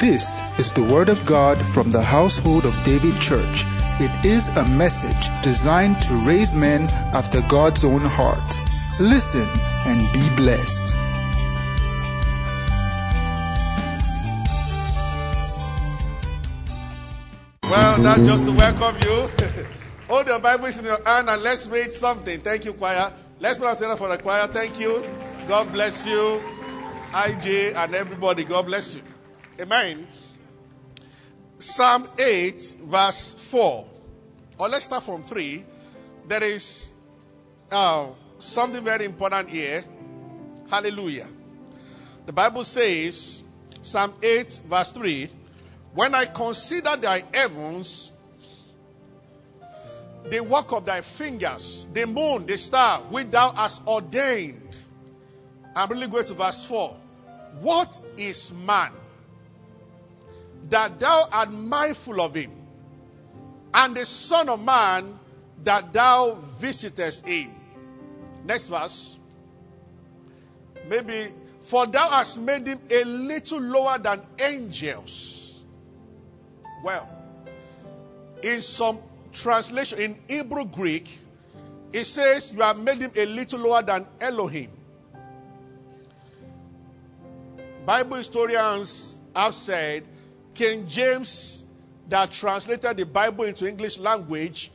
This is the Word of God from the household of David Church. It is a message designed to raise men after God's own heart. Listen and be blessed. Well, that's just to welcome you. Hold your Bibles in your hand and let's read something. Thank you, choir. Let's put ourselves for the choir. Thank you. God bless you. IJ and everybody. God bless you. Amen. Psalm 8, verse 4. Or let's start from 3. There is uh, something very important here. Hallelujah. The Bible says, Psalm 8, verse 3 When I consider thy heavens, the work of thy fingers, the moon, the star, which thou hast ordained. I'm really going to verse 4. What is man that thou art mindful of him, and the Son of Man that thou visitest him? Next verse. Maybe, for thou hast made him a little lower than angels. Well, in some translation, in Hebrew Greek, it says, You have made him a little lower than Elohim. Bible historians have said King James, that translated the Bible into English language,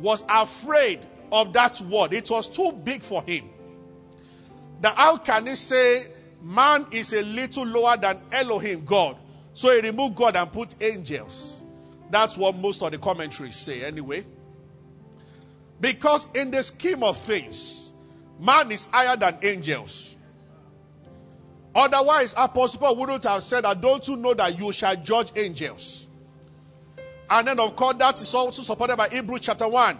was afraid of that word. It was too big for him. That how can he say man is a little lower than Elohim, God? So he removed God and put angels. That's what most of the commentaries say, anyway. Because in the scheme of things, man is higher than angels. Otherwise, Apostle Paul wouldn't have said that, don't you know that you shall judge angels? And then, of course, that is also supported by Hebrews chapter 1.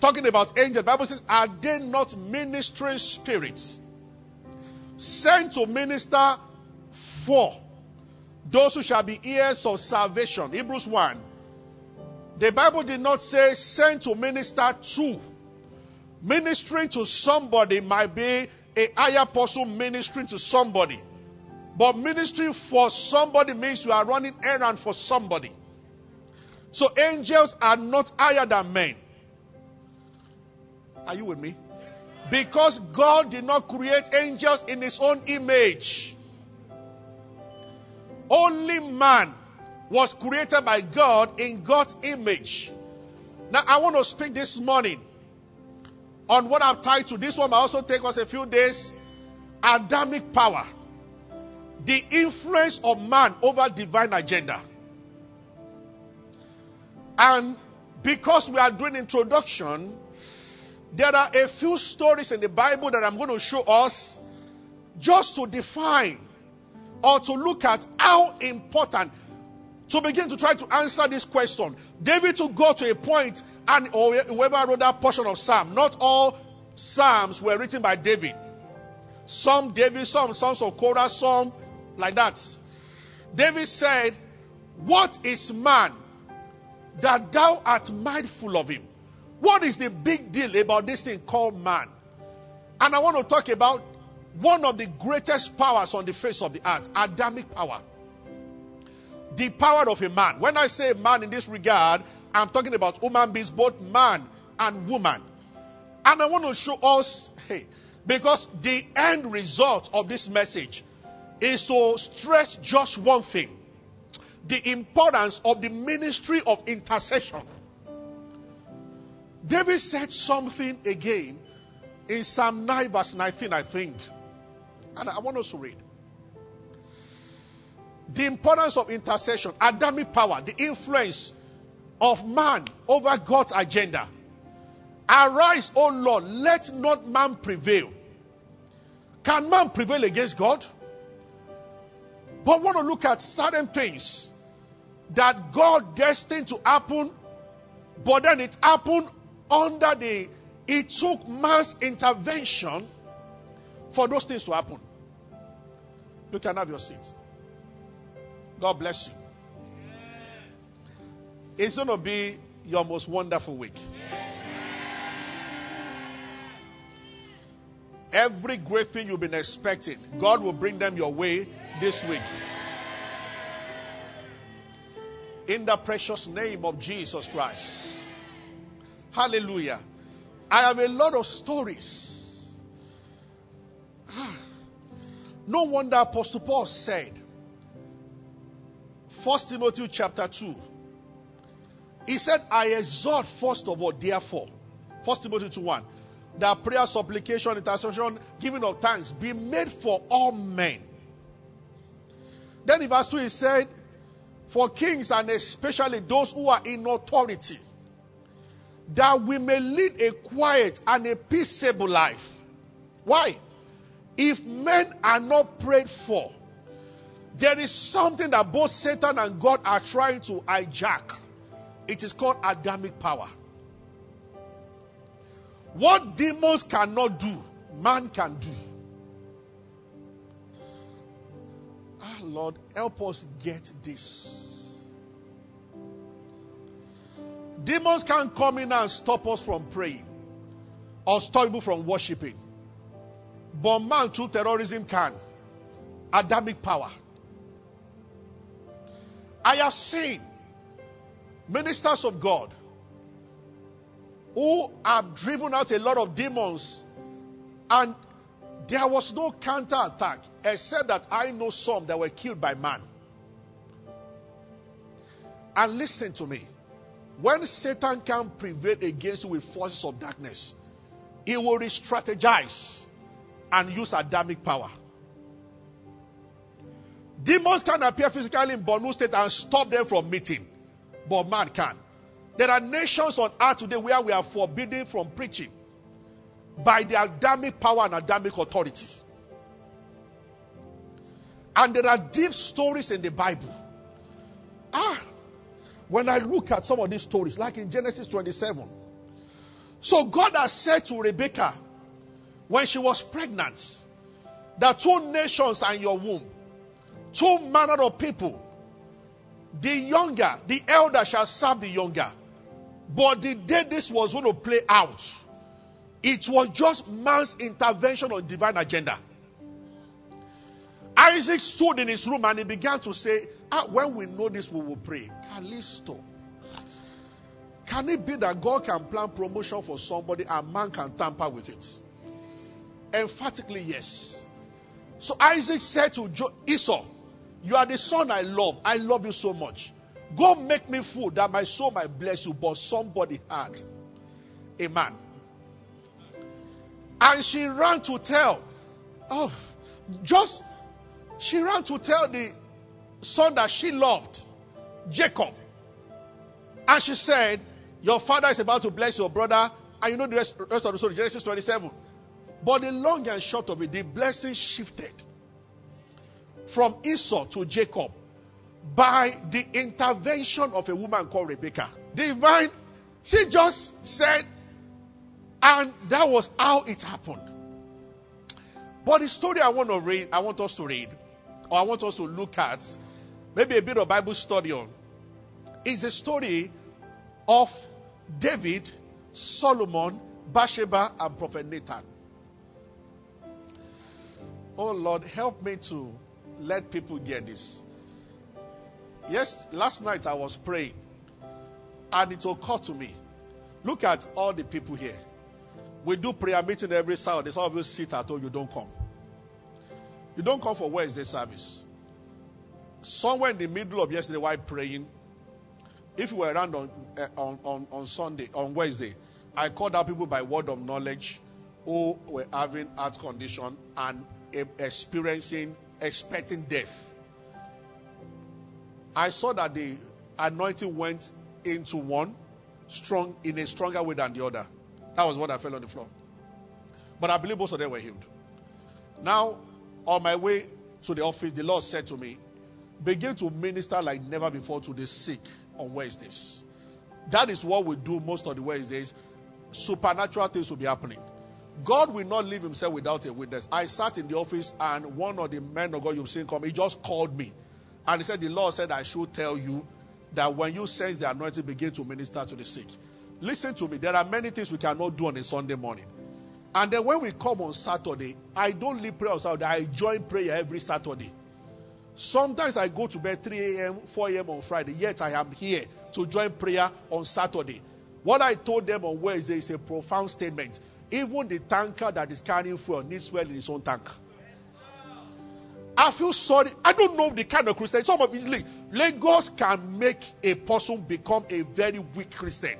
Talking about angels, Bible says, Are they not ministering spirits sent to minister for those who shall be heirs of salvation? Hebrews 1. The Bible did not say sent to minister to. Ministering to somebody might be a higher person ministering to somebody. But ministering for somebody means you are running errand for somebody. So angels are not higher than men. Are you with me? Because God did not create angels in his own image. Only man was created by God in God's image. Now, I want to speak this morning on what I've titled. This one might also take us a few days. Adamic power. The influence of man over divine agenda. And because we are doing introduction, there are a few stories in the Bible that I'm going to show us just to define or to look at how important to begin to try to answer this question. David to go to a point and or whoever wrote that portion of Psalm, not all Psalms were written by David. Some David, some songs of Korah, some like that. David said, What is man that thou art mindful of him? What is the big deal about this thing called man? And I want to talk about one of the greatest powers on the face of the earth, Adamic power. The power of a man. When I say man in this regard, I'm talking about human beings, both man and woman. And I want to show us, hey, because the end result of this message is to stress just one thing the importance of the ministry of intercession. David said something again in Psalm 9, verse 19, I think. And I want us to read. The importance of intercession, Adamic power, the influence of man over God's agenda. Arise, O Lord, let not man prevail. Can man prevail against God? But want to look at certain things that God destined to happen, but then it happened under the, it took man's intervention for those things to happen. You can have your seats. God bless you. It's going to be your most wonderful week. Every great thing you've been expecting, God will bring them your way this week. In the precious name of Jesus Christ. Hallelujah. I have a lot of stories. Ah. No wonder Apostle Paul said, 1 Timothy chapter 2. He said, I exhort first of all, therefore, 1 Timothy 2 1, that prayer, supplication, intercession, giving of thanks be made for all men. Then in verse 2 he said, For kings and especially those who are in authority, that we may lead a quiet and a peaceable life. Why? If men are not prayed for, there is something that both Satan and God are trying to hijack. It is called Adamic power. What demons cannot do, man can do. Ah, Lord, help us get this. Demons can't come in and stop us from praying or stop people from worshiping. But man through terrorism can. Adamic power. I have seen ministers of God who have driven out a lot of demons and there was no counter attack except that I know some that were killed by man. And listen to me. When Satan can prevail against you with forces of darkness, he will re strategize and use Adamic power. Demons can appear physically in Bornu state and stop them from meeting, but man can. There are nations on earth today where we are forbidden from preaching by the Adamic power and Adamic authority. And there are deep stories in the Bible. Ah, when I look at some of these stories, like in Genesis 27. So God has said to Rebekah when she was pregnant that two nations in your womb, two manner of people. The younger, the elder shall serve the younger. But the day this was going to play out, it was just man's intervention on divine agenda. Isaac stood in his room and he began to say, ah, when we know this, we will pray. Callisto. Can it be that God can plan promotion for somebody and man can tamper with it? Emphatically, yes. So Isaac said to jo- Esau, You are the son I love. I love you so much. Go make me food that my soul might bless you. But somebody had a man. And she ran to tell, oh, just, she ran to tell the son that she loved, Jacob. And she said, Your father is about to bless your brother. And you know the rest, rest of the story, Genesis 27. But the long and short of it, the blessing shifted from Esau to Jacob by the intervention of a woman called Rebecca. Divine, she just said, and that was how it happened. But the story I want to read, I want us to read, or I want us to look at, maybe a bit of Bible study on, is a story of David, Solomon, Bathsheba, and Prophet Nathan. Oh Lord, help me to let people get this. Yes, last night I was praying and it occurred to me. Look at all the people here. We do prayer meeting every Saturday. Some of you sit at home, you don't come. You don't come for Wednesday service. Somewhere in the middle of yesterday while praying, if you were around on, uh, on, on, on Sunday, on Wednesday, I called out people by word of knowledge who were having heart condition and experiencing, expecting death. I saw that the anointing went into one strong in a stronger way than the other. That was what I fell on the floor. But I believe most of them were healed. Now, on my way to the office, the Lord said to me, Begin to minister like never before to the sick on Wednesdays. That is what we do most of the Wednesdays. Supernatural things will be happening. God will not leave himself without a witness. I sat in the office and one of the men of God you've seen come, he just called me. And he said, The Lord said, I should tell you that when you sense the anointing, begin to minister to the sick. Listen to me. There are many things we cannot do on a Sunday morning. And then when we come on Saturday, I don't leave prayer on Saturday. I join prayer every Saturday. Sometimes I go to bed 3 a.m., 4 a.m. on Friday, yet I am here to join prayer on Saturday. What I told them on Wednesday is a profound statement. Even the tanker that is carrying fuel needs fuel in its own tank. I feel sorry. I don't know the kind of Christian. Some of it, Lagos can make a person become a very weak Christian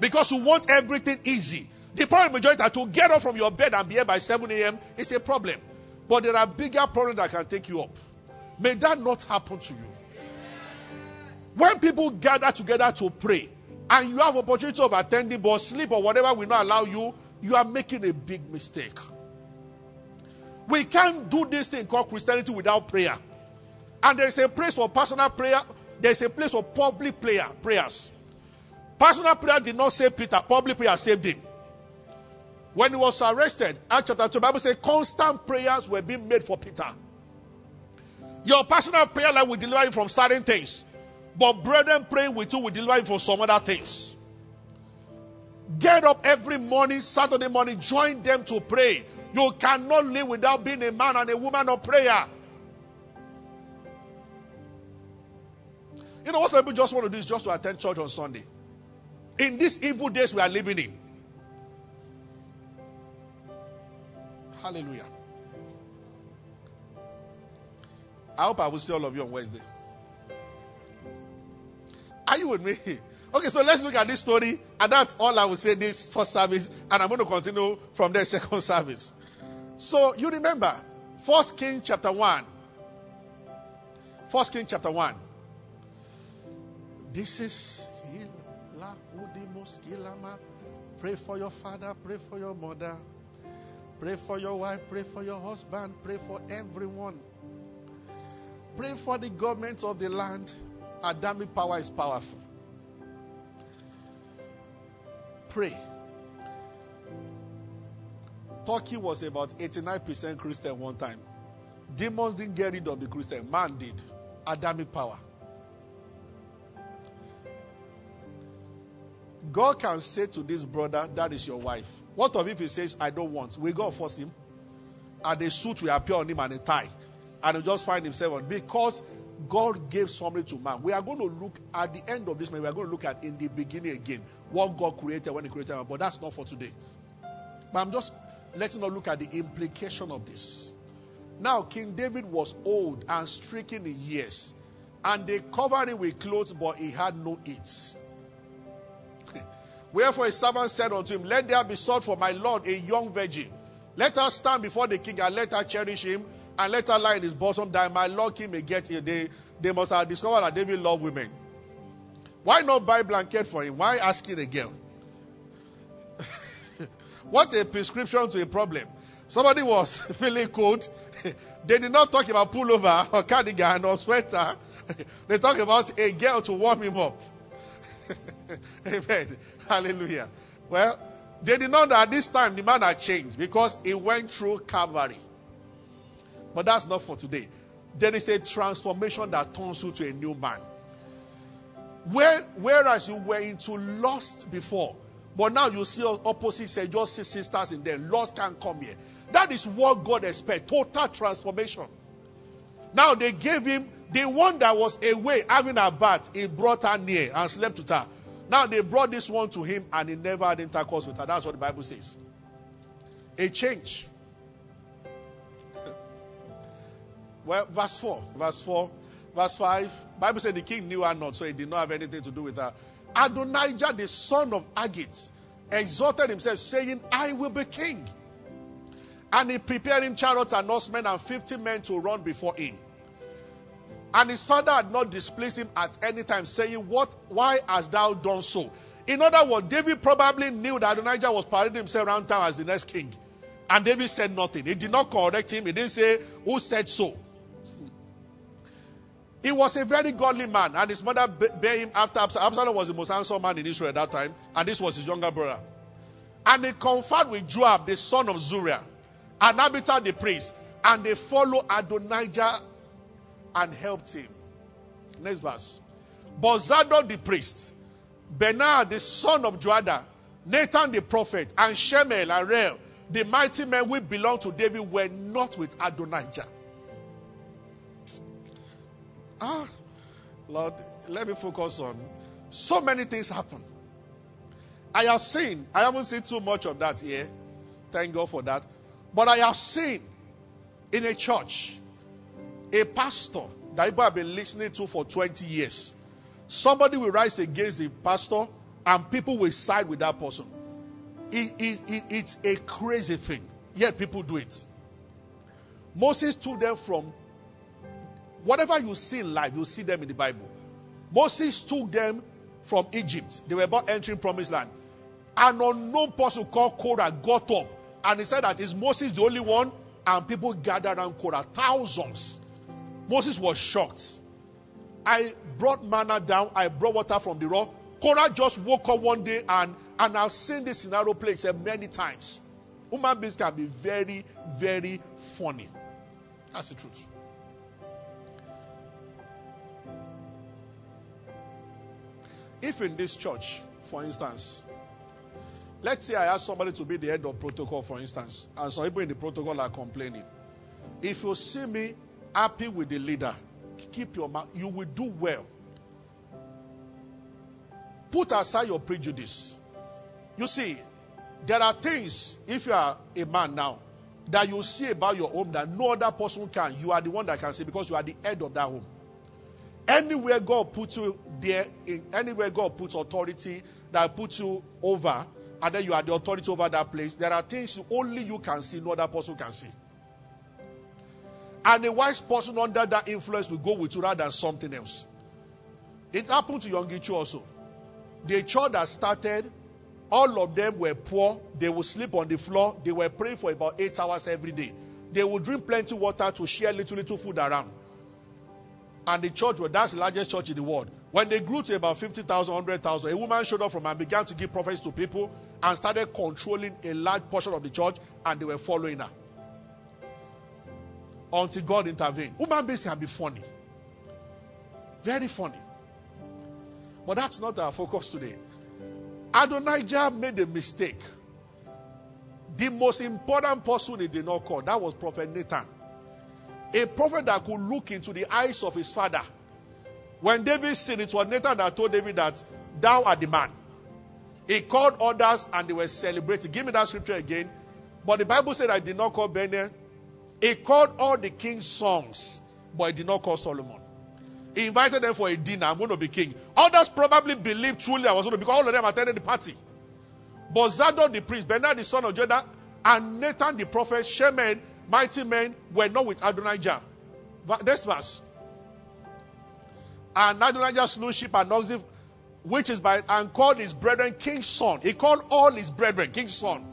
because you want everything easy. The problem majority are to get up from your bed and be here by 7 a.m. is a problem. But there are bigger problems that can take you up. May that not happen to you. When people gather together to pray and you have opportunity of attending but sleep or whatever will not allow you, you are making a big mistake. We can't do this thing called Christianity without prayer. And there is a place for personal prayer, there is a place for public prayer, prayers. Personal prayer did not save Peter, public prayer saved him. When he was arrested, Acts chapter 2, Bible says constant prayers were being made for Peter. Your personal prayer life will deliver you from certain things. But brethren praying with you will deliver you from some other things. Get up every morning, Saturday morning, join them to pray. You cannot live without being a man and a woman of prayer. You know what some people just want to do is just to attend church on Sunday. In these evil days we are living in. Hallelujah. I hope I will see all of you on Wednesday. Are you with me? Okay, so let's look at this story, and that's all I will say this first service, and I'm going to continue from there second service. So you remember, First King chapter one. First King chapter one. This is Pray for your father, pray for your mother, pray for your wife, pray for your husband, pray for everyone. Pray for the government of the land. Adamic power is powerful. Pray. Turkey was about 89% Christian one time. Demons didn't get rid of the Christian, man did. Adamic power. God can say to this brother, That is your wife. What of if he says, I don't want? Will God force him? And a suit will appear on him and a tie and he'll just find himself on because God gave something to man. We are going to look at the end of this, man. We are going to look at in the beginning again what God created when He created man. But that's not for today. But I'm just letting us look at the implication of this. Now, King David was old and stricken in years, and they covered him with clothes, but he had no eats. Wherefore his servant said unto him, Let there be sought for my Lord a young virgin. Let her stand before the king and let her cherish him and let her lie in his bosom that my Lord king may get here. They, they must have discovered that David loved women. Why not buy blanket for him? Why asking a girl? what a prescription to a problem. Somebody was feeling cold. they did not talk about pullover or cardigan or sweater. they talk about a girl to warm him up. Amen. Hallelujah. Well, they did not know at this time the man had changed because he went through Calvary. But that's not for today. There is a transformation that turns you to a new man. Where, whereas you were into lust before, but now you see opposite say just see sisters in there. Lust can't come here. That is what God expects. Total transformation. Now they gave him the one that was away having a bath. He brought her near and slept with her. Now they brought this one to him and he never had intercourse with her. That's what the Bible says. A change. Well, verse 4. Verse 4. Verse 5. Bible said the king knew her not, so he did not have anything to do with her. Adonijah, the son of Haggith, exalted himself, saying, I will be king. And he prepared him chariots and horsemen and fifty men to run before him. And his father had not displeased him at any time, saying, What why hast thou done so? In other words, David probably knew that Adonijah was parading himself around town as the next king. And David said nothing. He did not correct him. He didn't say, Who said so? He was a very godly man, and his mother bare him after Absalom. Absalom was the most handsome man in Israel at that time, and this was his younger brother. And they conferred with Joab, the son of Zeruiah, and Abiathar the priest, and they followed Adonijah and helped him. Next verse. But Zadok the priest, Benaiah the son of Jehoiada, Nathan the prophet, and Shimei and the mighty men who belonged to David, were not with Adonijah. Ah, Lord, let me focus on so many things happen. I have seen, I haven't seen too much of that here. Thank God for that. But I have seen in a church a pastor that people have been listening to for 20 years. Somebody will rise against the pastor and people will side with that person. It, it, it, it's a crazy thing. Yet people do it. Moses took them from whatever you see in life, you see them in the Bible. Moses took them from Egypt. They were about entering promised land. An unknown person called Korah got up and he said that is Moses the only one? And people gathered around Korah, thousands. Moses was shocked. I brought manna down, I brought water from the rock. Korah just woke up one day and, and I've seen this scenario play said many times. Human beings can be very, very funny. That's the truth. If in this church, for instance, let's say I ask somebody to be the head of protocol, for instance, and some people in the protocol are complaining. If you see me happy with the leader, keep your mouth, you will do well. Put aside your prejudice. You see, there are things, if you are a man now, that you see about your home that no other person can. You are the one that can see because you are the head of that home. Anywhere God puts you there, in anywhere God puts authority that puts you over, and then you are the authority over that place, there are things only you can see, no other person can see. And a wise person under that influence will go with you rather than something else. It happened to Yonggi Cho also. The church that started, all of them were poor. They would sleep on the floor. They were praying for about eight hours every day. They would drink plenty water to share little, little food around. And the church, well, that's the largest church in the world. When they grew to about 50,000, 100,000, a woman showed up from and began to give prophecies to people and started controlling a large portion of the church, and they were following her. Until God intervened. Human beings can be funny. Very funny. But that's not our focus today. Adonijah made a mistake. The most important person he did not call, that was Prophet Nathan. A prophet that could look into the eyes of his father. When David sinned, it was Nathan that told David that thou art the man. He called others and they were celebrating. Give me that scripture again. But the Bible said I did not call Benel. He called all the king's sons, but he did not call Solomon. He invited them for a dinner. I'm going to be king. Others probably believed truly I was going to because all of them attended the party. But Zadok the priest, Bernard the son of Judah, and Nathan the prophet, Shemaiah, mighty men were not with Adonijah. This verse. And Adonijah slew sheep and oxen, which is by and called his brethren king's son. He called all his brethren king's son.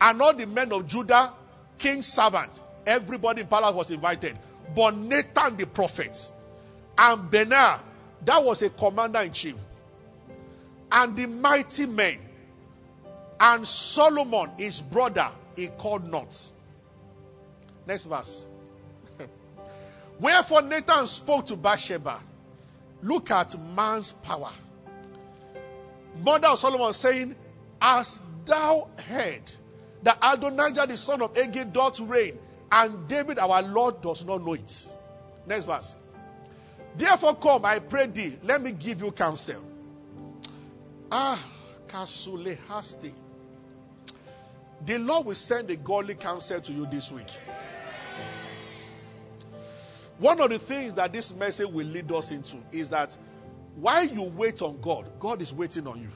And all the men of Judah, king's servants. Everybody in palace was invited. But Nathan the prophet and Benaiah, that was a commander in chief. And the mighty men. And Solomon, his brother, he called not. Next verse. Wherefore Nathan spoke to Bathsheba. Look at man's power. Mother of Solomon saying, As thou heard that Adonijah the son of Haggith doth reign, and David our Lord does not know it. Next verse. Therefore, come, I pray thee, let me give you counsel. Ah, Kasule Hasti. The Lord will send a godly counsel to you this week. One of the things that this message will lead us into is that while you wait on God, God is waiting on you.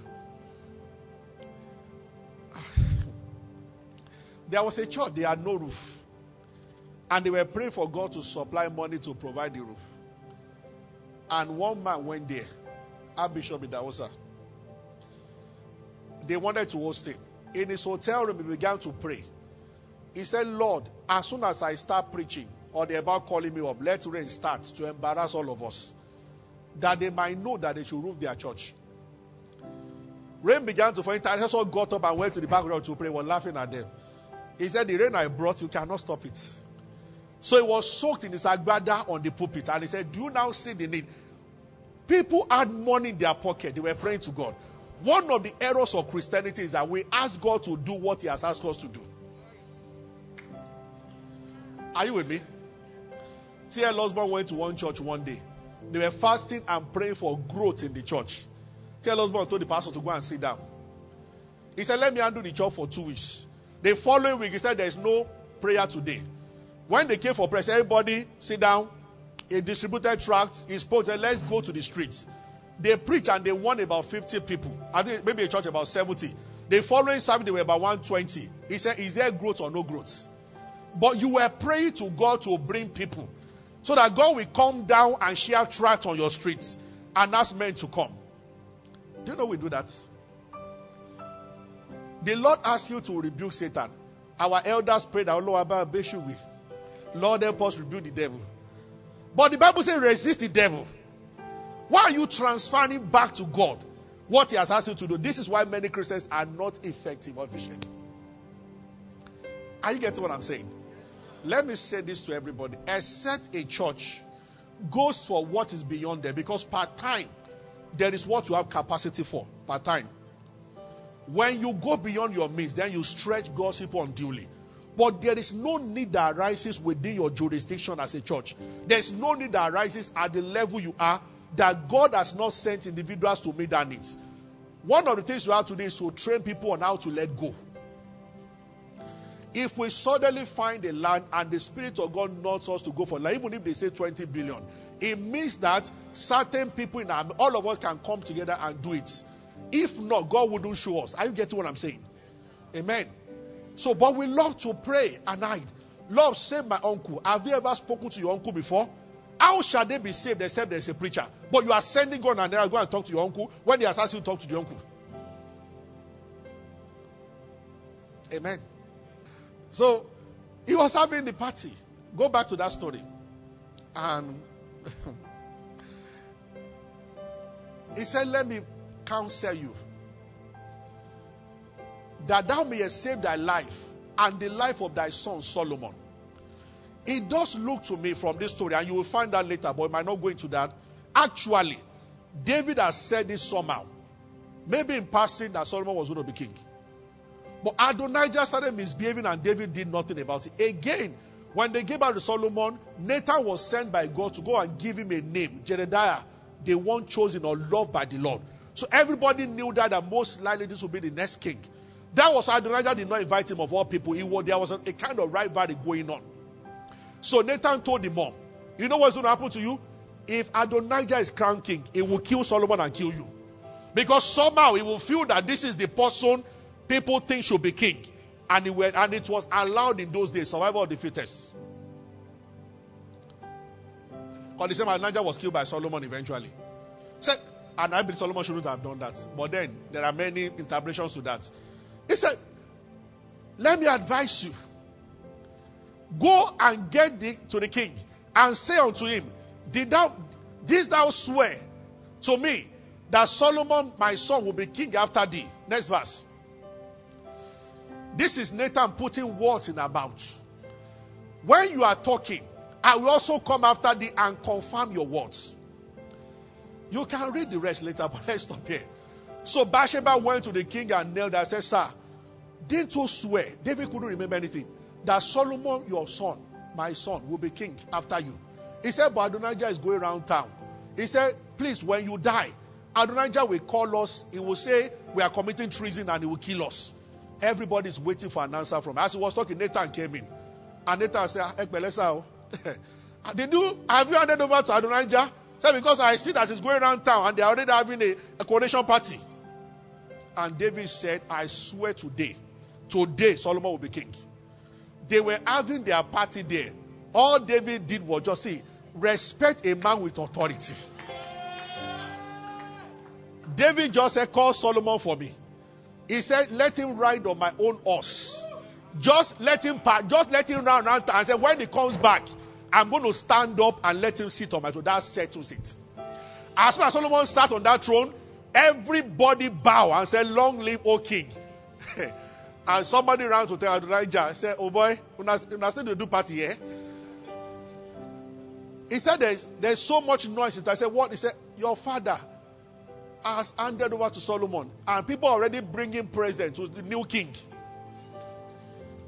There was a church, they had no roof. And they were praying for God to supply money to provide the roof. And one man went there, Archbishop Idahosa. They wanted to host him. In his hotel room, he began to pray. He said, Lord, as soon as I start preaching, or they're about calling me up, let rain start to embarrass all of us. That they might know that they should roof their church. Rain began to fall. Intercessor got up and went to the background to pray, was laughing at them. He said, The rain I brought, you cannot stop it. So he was soaked in his agbada on the pulpit. And he said, Do you now see the need? People had money in their pocket. They were praying to God. One of the errors of Christianity is that we ask God to do what He has asked us to do. Are you with me? T.L. Osborn went to one church one day They were fasting and praying for growth in the church. T.L. told the pastor to go and sit down. He said, Let me undo the church for two weeks. The following week, he said, There's no prayer today. When they came for prayer, everybody sit down. He distributed tracts. He spoke, said, Let's go to the streets. They preached and they won about 50 people. I think maybe a church about 70. The following Sunday, they were about 120. He said, Is there growth or no growth? But you were praying to God to bring people so that God will come down and share tracts on your streets and ask men to come. Do you know we do that? The Lord asked you to rebuke Satan. Our elders prayed, Our Lord, about with. Lord, help us rebuke the devil. But the Bible says, resist the devil. Why are you transferring back to God what He has asked you to do? This is why many Christians are not effective or efficient. Are you getting what I'm saying? Let me say this to everybody. Except a church goes for what is beyond there because part time, there is what you have capacity for. Part time. When you go beyond your means, then you stretch people unduly. But there is no need that arises within your jurisdiction as a church. There's no need that arises at the level you are that God has not sent individuals to meet that needs. One of the things you have to do is to train people on how to let go. If we suddenly find a land and the Spirit of God nods us to go for land, even if they say 20 billion, it means that certain people in our, all of us can come together and do it. If not, God wouldn't show us. Are you getting what I'm saying? Amen. So, but we love to pray and hide. Lord, save my uncle. Have you ever spoken to your uncle before? How shall they be saved except there is a preacher? But you are sending God and then go and talk to your uncle when he has asked you to talk to the uncle. Amen. So he was having the party. Go back to that story. And he said, Let me counsel you that thou mayest save thy life and the life of thy son Solomon. It does look to me from this story, and you will find that later, but I might not go into that. Actually, David has said this somehow. Maybe in passing that Solomon was going to be king. But Adonijah started misbehaving and David did nothing about it. Again, when they gave out to Solomon, Nathan was sent by God to go and give him a name, Jedidiah, the one chosen or loved by the Lord. So everybody knew that, that most likely this would be the next king. That was Adonijah did not invite him of all people. He there was a, a kind of rivalry going on. So Nathan told the mom, You know what's going to happen to you? If Adonijah is crowned king, he will kill Solomon and kill you. Because somehow he will feel that this is the person people think should be king. And it, went, and it was allowed in those days, survival of the fittest. Because the same Adonijah was killed by Solomon eventually. Said, and I believe Solomon shouldn't have done that. But then there are many interpretations to that. He said, Let me advise you. Go and get the, to the king and say unto him, Did thou this thou swear to me that Solomon my son will be king after thee? Next verse. This is Nathan putting words in her mouth. When you are talking, I will also come after thee and confirm your words. You can read the rest later, but let's stop here. So Bathsheba went to the king and knelt and said, Sir, didn't you swear? David couldn't remember anything. That Solomon, your son, my son, will be king after you. He said, But Adonijah is going around town. He said, Please, when you die, Adonijah will call us. He will say, We are committing treason and he will kill us. Everybody is waiting for an answer from. As he was talking, Nathan came in. And Nathan said, ah, Ekbelesa, oh. did you have you handed over to Adonijah? Said because I see that he's going around town and they're already having a, a coronation party. And David said, I swear today, today Solomon will be king. They were having their party there. All David did was just say, respect a man with authority. David just said, call Solomon for me. He said, let him ride on my own horse. Just let him just let him run around and say, when he comes back, I'm going to stand up and let him sit on my throne. That settles it. As soon as Solomon sat on that throne, everybody bow and said, Long live, O king. and somebody ran to tell Adonijah, said, Oh boy, when I still to do party here. He said, there's, there's so much noise. I said, What? He said, Your father has handed over to Solomon, and people are already bringing presents to the new king.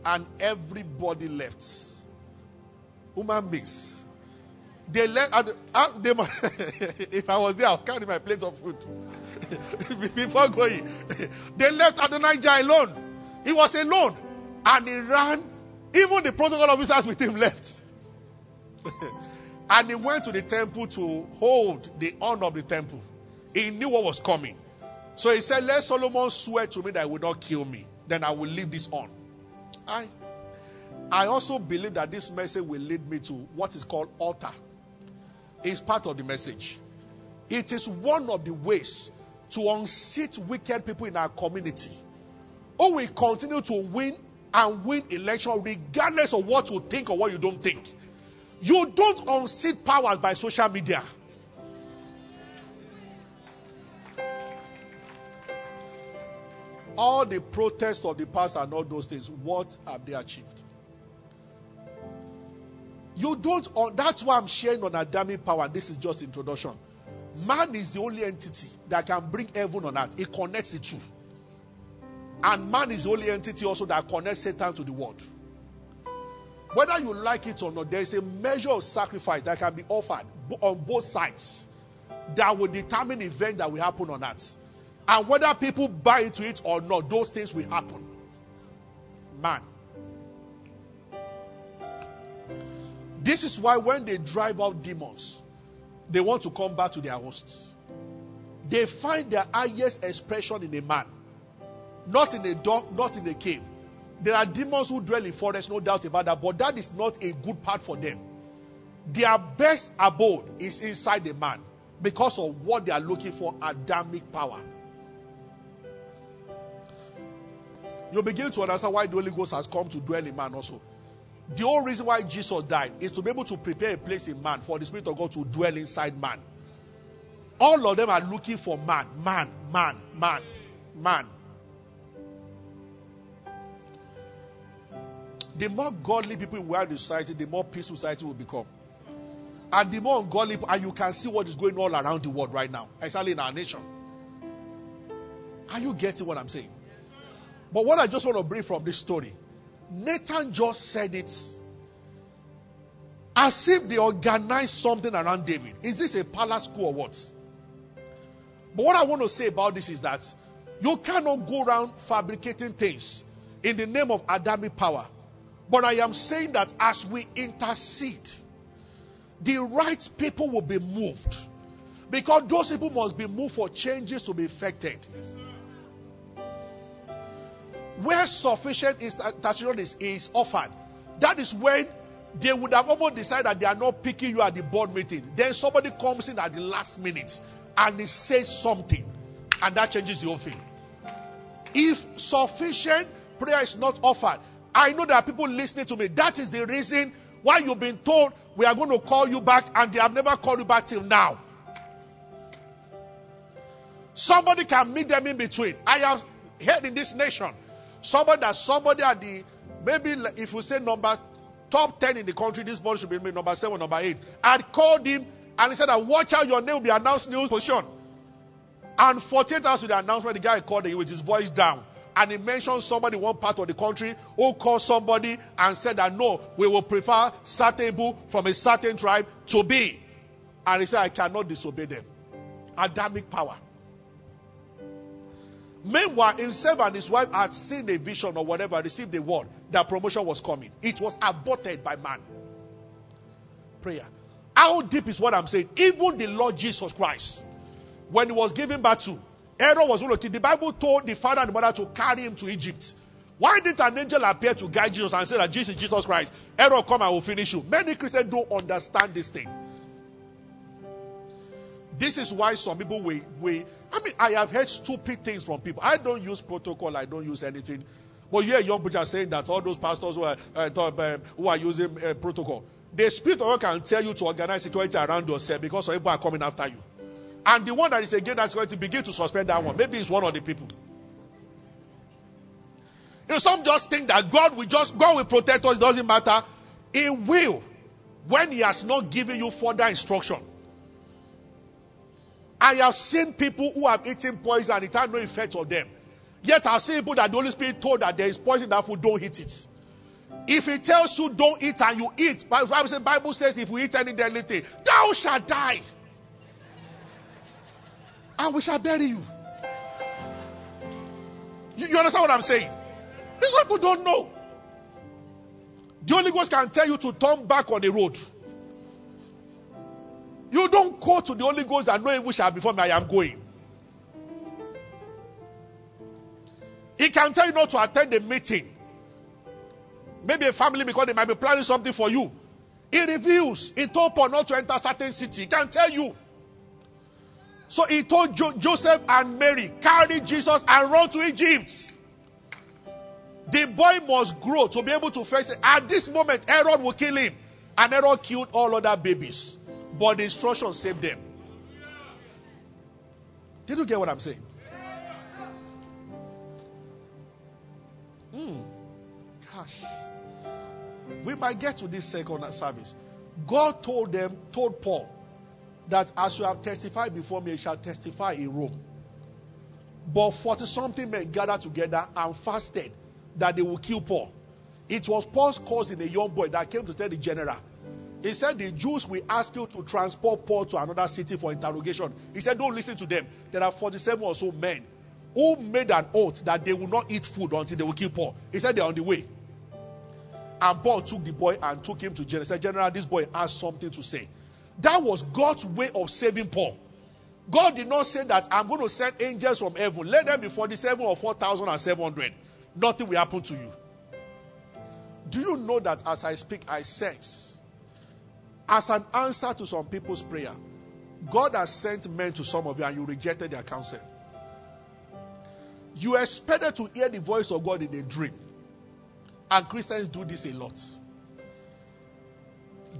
And everybody left. Human beings. They left. They, if I was there, I'll carry my plate of food before going. they left Adonijah alone. He was alone, and he ran. Even the protocol officers with him left. and he went to the temple to hold the honor of the temple. He knew what was coming. So he said, Let Solomon swear to me that he will not kill me. Then I will leave this on. I, I also believe that this message will lead me to what is called altar. It's part of the message. It is one of the ways to unseat wicked people in our community. who will continue to win and win election regardless of what you think or what you don't think. You don't unseat powers by social media. All the protests of the past and all those things, what have they achieved? You don't, uh, that's why I'm sharing on Adamic power. This is just introduction. Man is the only entity that can bring heaven on earth. It connects the two. And man is the only entity also that connects Satan to the world. Whether you like it or not, there is a measure of sacrifice that can be offered on both sides that will determine event that will happen on earth. And whether people buy into it or not, those things will happen. Man. This is why when they drive out demons, they want to come back to their hosts. They find their highest expression in a man, not in a dog, not in a cave. There are demons who dwell in forests, no doubt about that, but that is not a good part for them. Their best abode is inside the man because of what they are looking for Adamic power. You begin to understand why the Holy Ghost has come to dwell in man also. The whole reason why Jesus died is to be able to prepare a place in man for the Spirit of God to dwell inside man. All of them are looking for man, man, man, man, man. The more godly people we are in society, the more peaceful society will become. And the more ungodly, and you can see what is going on all around the world right now, especially in our nation. Are you getting what I'm saying? But what I just want to bring from this story Nathan just said it as if they organized something around David. Is this a palace school or what? But what I want to say about this is that you cannot go around fabricating things in the name of Adamic power. But I am saying that as we intercede, the right people will be moved. Because those people must be moved for changes to be effected. Yes, where sufficient is, is offered, that is when they would have almost decided that they are not picking you at the board meeting. Then somebody comes in at the last minute and he says something, and that changes the whole thing. If sufficient prayer is not offered, I know there are people listening to me. That is the reason why you've been told we are going to call you back, and they have never called you back till now. Somebody can meet them in between. I have heard in this nation Somebody that somebody at the maybe if we say number top 10 in the country, this boy should be number 7, number 8. I'd called him and he said that watch out, your name will be announced news position. And 48 hours with the announcement, the guy called him with his voice down. And he mentioned somebody one part of the country who called somebody and said that no, we will prefer certain people from a certain tribe to be. And he said, I cannot disobey them. Adamic power. Meanwhile, himself and his wife had seen a vision or whatever, received the word that promotion was coming. It was aborted by man. Prayer. How deep is what I'm saying? Even the Lord Jesus Christ, when he was given birth to, Herod was going to The Bible told the father and the mother to carry him to Egypt. Why didn't an angel appear to guide Jesus and say that Jesus is Jesus Christ? Herod, come, I will finish you. Many Christians don't understand this thing. This is why some people we we I mean I have heard stupid things from people. I don't use protocol, I don't use anything. But you hear young preachers saying that all those pastors who are, uh, uh, who are using uh, protocol, the Spirit of God can tell you to organize security around yourself because some people are coming after you. And the one that is against that security, begin to suspend that one. Maybe it's one of the people. You know, some just think that God will just, God will protect us, it doesn't matter. He will when He has not given you further instruction. I have seen people who have eaten poison and it had no effect on them. Yet I've seen people that the Holy Spirit told that there is poison in that food, don't eat it. If he tells you don't eat and you eat, Bible says, Bible says if we eat any deadly thing, thou shalt die. And we shall bury you. You, you understand what I'm saying? These people don't know. The Holy Ghost can tell you to turn back on the road. You don't go to the Holy Ghost and no evil shall before me, I am going. He can tell you not to attend a meeting. Maybe a family because they might be planning something for you. He reveals. He told Paul not to enter certain city. He can tell you. So he told jo- Joseph and Mary, carry Jesus and run to Egypt. The boy must grow to be able to face it. At this moment, Herod will kill him. And Herod killed all other babies. But the instruction saved them. Did you get what I'm saying? Hmm. Gosh. We might get to this second service. God told them, told Paul, that as you have testified before me, you shall testify in Rome. But 40 something men gathered together and fasted that they will kill Paul. It was Paul's cousin, a young boy, that came to tell the general. He said, The Jews will ask you to transport Paul to another city for interrogation. He said, Don't listen to them. There are 47 or so men who made an oath that they will not eat food until they will kill Paul. He said, They're on the way. And Paul took the boy and took him to general. He said, General, this boy has something to say. That was God's way of saving Paul. God did not say that I'm going to send angels from heaven. Let them be 47 or 4,700. Nothing will happen to you. Do you know that as I speak, I sense, as an answer to some people's prayer, God has sent men to some of you and you rejected their counsel. You expected to hear the voice of God in a dream. And Christians do this a lot.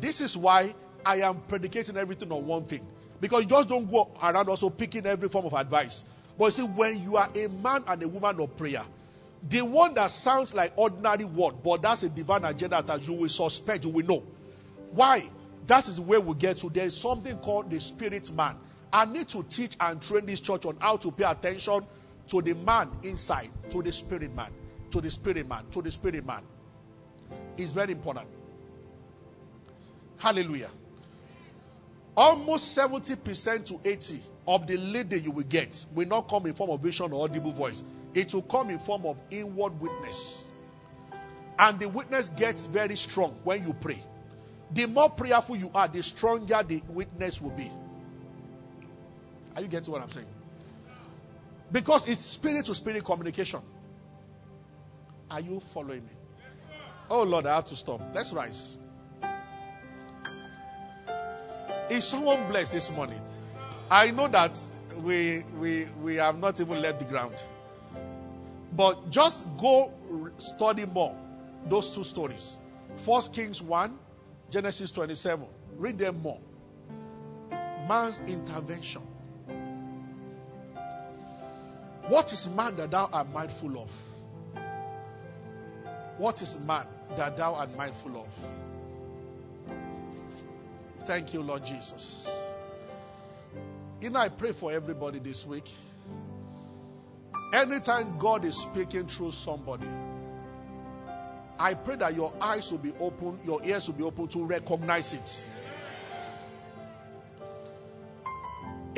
This is why I am predicating everything on one thing. Because you just don't go around also picking every form of advice. But you see, when you are a man and a woman of prayer, the one that sounds like ordinary word, but that's a divine agenda that you will suspect, you will know. Why? That is where we get to. There is something called the spirit man. I need to teach and train this church on how to pay attention to the man inside, to the spirit man, to the spirit man, to the spirit man. It's very important. Hallelujah. Almost 70% to 80 of the leading you will get will not come in form of vision or audible voice. It will come in form of inward witness. And the witness gets very strong when you pray. The more prayerful you are, the stronger the witness will be. Are you getting what I'm saying? Because it's spirit to spirit communication. Are you following me? Oh Lord, I have to stop. Let's rise. Is someone blessed this morning? I know that we we we have not even left the ground. But just go study more those two stories. First Kings 1, Genesis 27. Read them more. Man's intervention. What is man that thou art mindful of? What is man that thou art mindful of? Thank you, Lord Jesus. You know, I pray for everybody this week. Anytime God is speaking through somebody, I pray that your eyes will be open, your ears will be open to recognize it.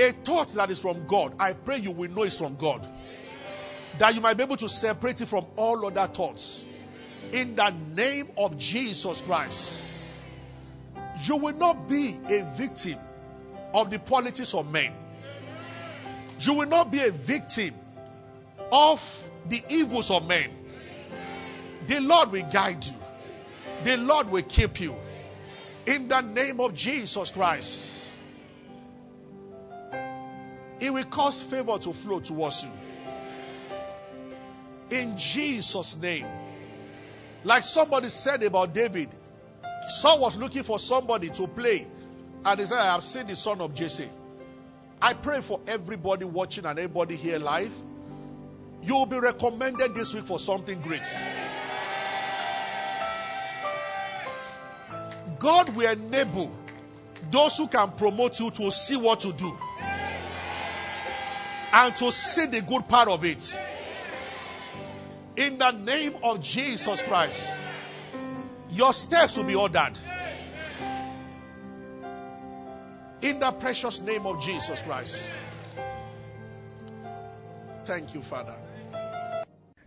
A thought that is from God, I pray you will know it's from God. That you might be able to separate it from all other thoughts. In the name of Jesus Christ. You will not be a victim of the politics of men. You will not be a victim of the evils of men. The Lord will guide you. The Lord will keep you. In the name of Jesus Christ. It will cause favor to flow towards you. In Jesus' name. Like somebody said about David, Saul was looking for somebody to play. And he said, I have seen the son of Jesse. I pray for everybody watching and everybody here live. You will be recommended this week for something great. God will enable those who can promote you to see what to do and to see the good part of it. In the name of Jesus Christ. Your steps will be ordered. In the precious name of Jesus Christ. Thank you, Father.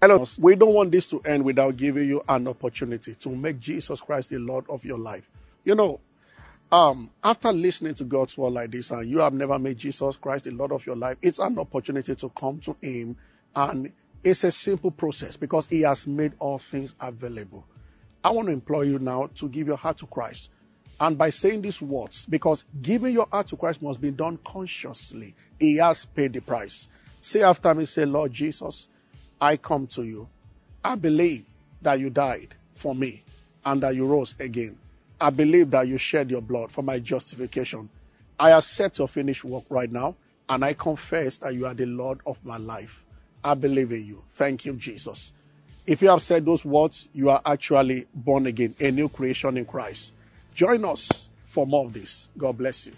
Hello. We don't want this to end without giving you an opportunity to make Jesus Christ the Lord of your life. You know, um, after listening to God's word like this and you have never made Jesus Christ the Lord of your life, it's an opportunity to come to Him and it's a simple process because He has made all things available. I want to implore you now to give your heart to Christ. And by saying these words, because giving your heart to Christ must be done consciously, He has paid the price. Say after me, say, Lord Jesus, I come to you. I believe that you died for me and that you rose again. I believe that you shed your blood for my justification. I accept your finished work right now and I confess that you are the Lord of my life. I believe in you. Thank you, Jesus. If you have said those words, you are actually born again, a new creation in Christ. Join us for more of this. God bless you.